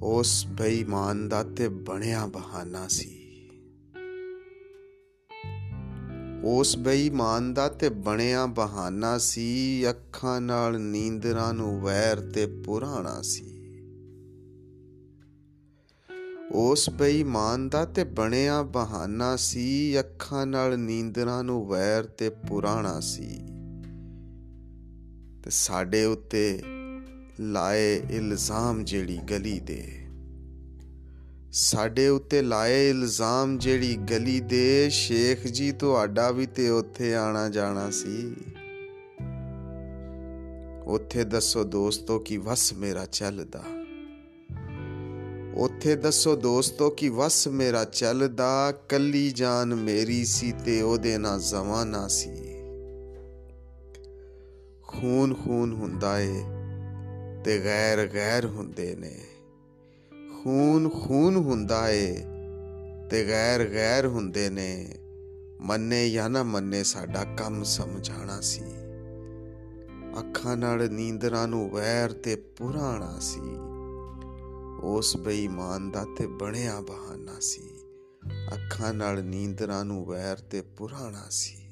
ਉਸ ਬੇਈਮਾਨ ਦਾ ਤੇ ਬਣਿਆ ਬਹਾਨਾ ਸੀ। ਉਸ ਬੇਈਮਾਨ ਦਾ ਤੇ ਬਣਿਆ ਬਹਾਨਾ ਸੀ, ਅੱਖਾਂ ਨਾਲ ਨੀਂਦਰਾਂ ਨੂੰ ਵੈਰ ਤੇ ਪੁਰਾਣਾ ਸੀ। ਉਸ ਬੇਈਮਾਨ ਦਾ ਤੇ ਬਣਿਆ ਬਹਾਨਾ ਸੀ, ਅੱਖਾਂ ਨਾਲ ਨੀਂਦਰਾਂ ਨੂੰ ਵੈਰ ਤੇ ਪੁਰਾਣਾ ਸੀ। ਤੇ ਸਾਡੇ ਉੱਤੇ ਲਾਏ ਇਲਜ਼ਾਮ ਜਿਹੜੀ ਗਲੀ ਦੇ। ਸਾਡੇ ਉੱਤੇ ਲਾਏ ਇਲਜ਼ਾਮ ਜਿਹੜੀ ਗਲੀ ਦੇ, ਸ਼ੇਖ ਜੀ ਤੁਹਾਡਾ ਵੀ ਤੇ ਉੱਥੇ ਆਣਾ ਜਾਣਾ ਸੀ। ਉੱਥੇ ਦੱਸੋ ਦੋਸਤੋ ਕਿ ਵਸ ਮੇਰਾ ਚੱਲਦਾ। ਉੱਥੇ ਦੱਸੋ ਦੋਸਤੋ ਕਿ ਵਸ ਮੇਰਾ ਚੱਲਦਾ, ਕੱਲੀ ਜਾਨ ਮੇਰੀ ਸੀ ਤੇ ਉਹਦੇ ਨਾਲ ਜ਼ਮਾਨਾ ਸੀ। ਖੂਨ ਖੂਨ ਹੁੰਦਾ ਏ। ਤੇ ਗੈਰ ਗੈਰ ਹੁੰਦੇ ਨੇ। ਖੂਨ ਖੂਨ ਹੁੰਦਾ ਏ ਤੇ ਗੈਰ ਗੈਰ ਹੁੰਦੇ ਨੇ। ਮੰਨੇ ਜਾਂ ਨਾ ਮੰਨੇ ਸਾਡਾ ਕੰਮ ਸਮਝਾਣਾ ਸੀ। ਅੱਖਾਂ ਨਾਲ ਨੀਂਦਰਾਂ ਨੂੰ ਵੈਰ ਤੇ ਪੁਰਾਣਾ ਸੀ। ਉਸ ਬੇਈਮਾਨ ਦਾ ਤੇ ਬਣਿਆ ਬਹਾਨਾ ਸੀ। ਅੱਖਾਂ ਨਾਲ ਨੀਂਦਰਾਂ ਨੂੰ ਵੈਰ ਤੇ ਪੁਰਾਣਾ ਸੀ।